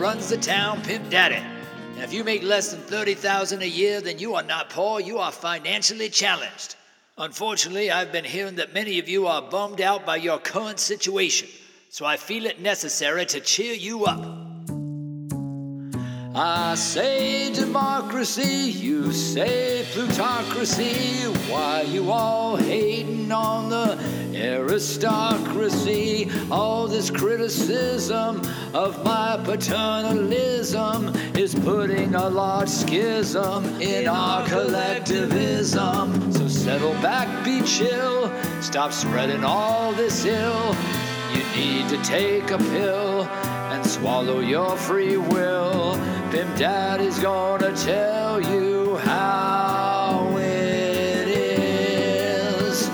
runs the town, Pimp Daddy. And if you make less than 30000 a year, then you are not poor, you are financially challenged. Unfortunately, I've been hearing that many of you are bummed out by your current situation, so I feel it necessary to cheer you up. I say democracy, you say plutocracy. Why you all hating on the aristocracy? All this criticism of my paternalism is putting a large schism in our collectivism. So settle back, be chill, stop spreading all this ill. You need to take a pill and swallow your free will. Pimp Daddy's gonna tell you how it is.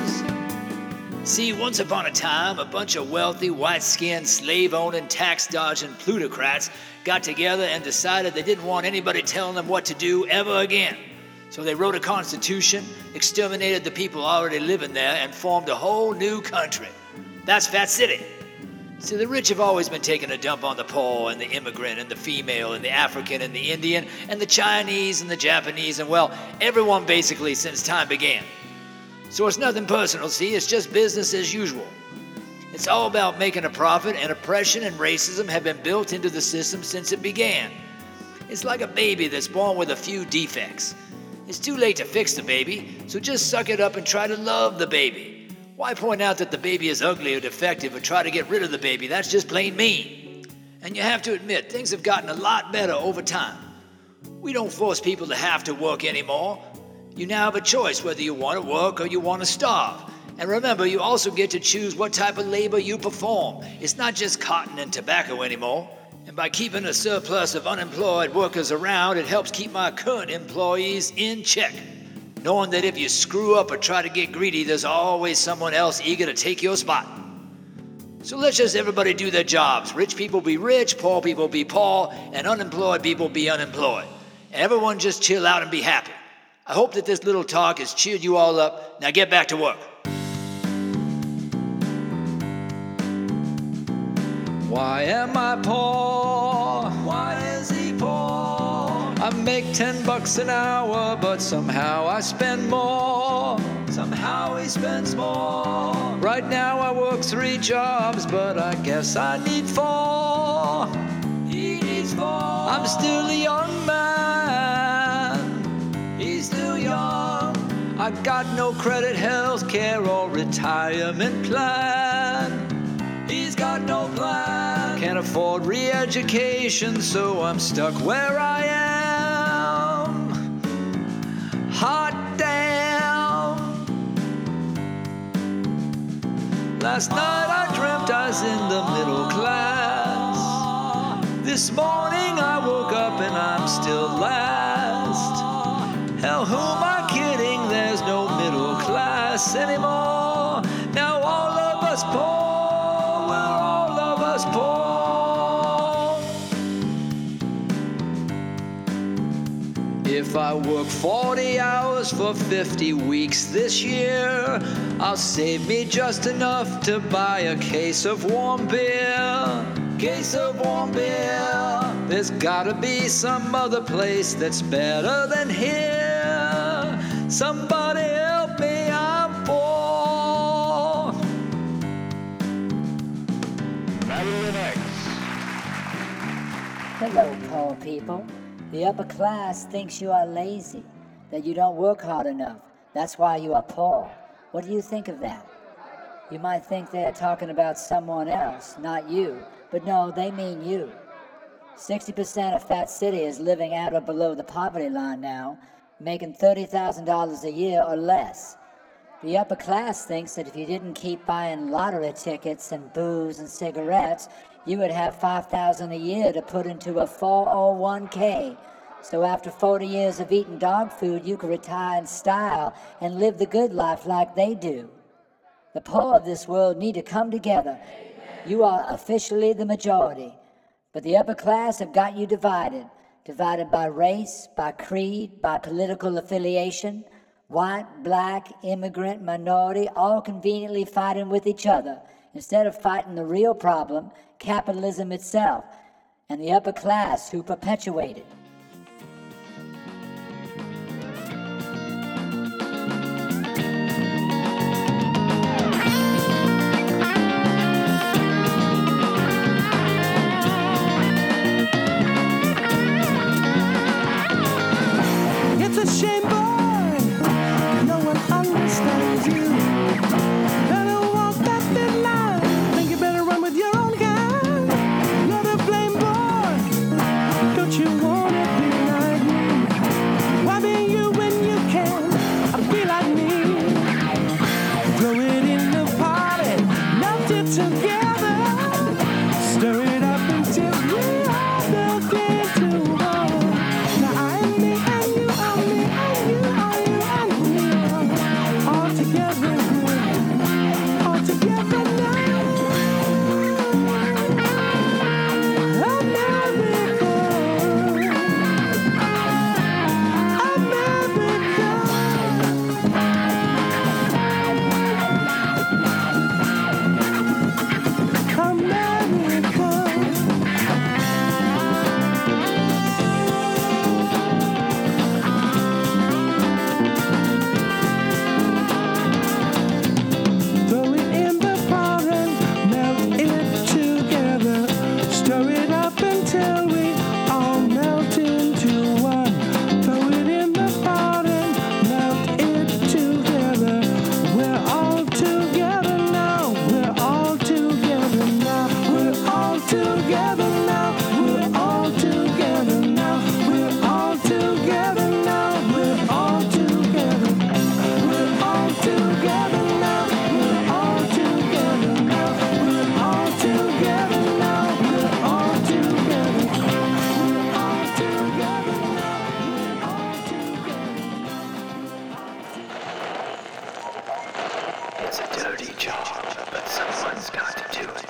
See, once upon a time, a bunch of wealthy, white skinned, slave owning, tax dodging plutocrats got together and decided they didn't want anybody telling them what to do ever again. So they wrote a constitution, exterminated the people already living there, and formed a whole new country. That's Fat City. See, the rich have always been taking a dump on the poor and the immigrant and the female and the African and the Indian and the Chinese and the Japanese and, well, everyone basically since time began. So it's nothing personal, see, it's just business as usual. It's all about making a profit, and oppression and racism have been built into the system since it began. It's like a baby that's born with a few defects. It's too late to fix the baby, so just suck it up and try to love the baby. Why point out that the baby is ugly or defective or try to get rid of the baby? That's just plain mean. And you have to admit, things have gotten a lot better over time. We don't force people to have to work anymore. You now have a choice whether you want to work or you want to starve. And remember, you also get to choose what type of labor you perform. It's not just cotton and tobacco anymore. And by keeping a surplus of unemployed workers around, it helps keep my current employees in check. Knowing that if you screw up or try to get greedy, there's always someone else eager to take your spot. So let's just everybody do their jobs. Rich people be rich, poor people be poor, and unemployed people be unemployed. And everyone just chill out and be happy. I hope that this little talk has cheered you all up. Now get back to work. Why am I poor? Make ten bucks an hour, but somehow I spend more. Somehow he spends more. Right now I work three jobs, but I guess I need four. He needs four. I'm still a young man. He's still young. I got no credit, health care, or retirement plan. He's got no plan. Can't afford re education, so I'm stuck where I am. Last night I dreamt I was in the middle class. This morning I woke up and I'm still last. Hell, who am I kidding? There's no middle class anymore. Now all of us poor, we're all of us poor. I work 40 hours for 50 weeks this year, I'll save me just enough to buy a case of warm beer. Case of warm beer. There's gotta be some other place that's better than here. Somebody help me, I'm poor. Hello, poor people. The upper class thinks you are lazy, that you don't work hard enough. That's why you are poor. What do you think of that? You might think they're talking about someone else, not you, but no, they mean you. 60% of Fat City is living at or below the poverty line now, making $30,000 a year or less. The upper class thinks that if you didn't keep buying lottery tickets and booze and cigarettes, you would have 5000 a year to put into a 401k. So after 40 years of eating dog food, you can retire in style and live the good life like they do. The poor of this world need to come together. You are officially the majority, but the upper class have got you divided. Divided by race, by creed, by political affiliation, white, black, immigrant, minority, all conveniently fighting with each other instead of fighting the real problem, capitalism itself, and the upper class who perpetuate it. Melt it dirty job, but someone's got to do it.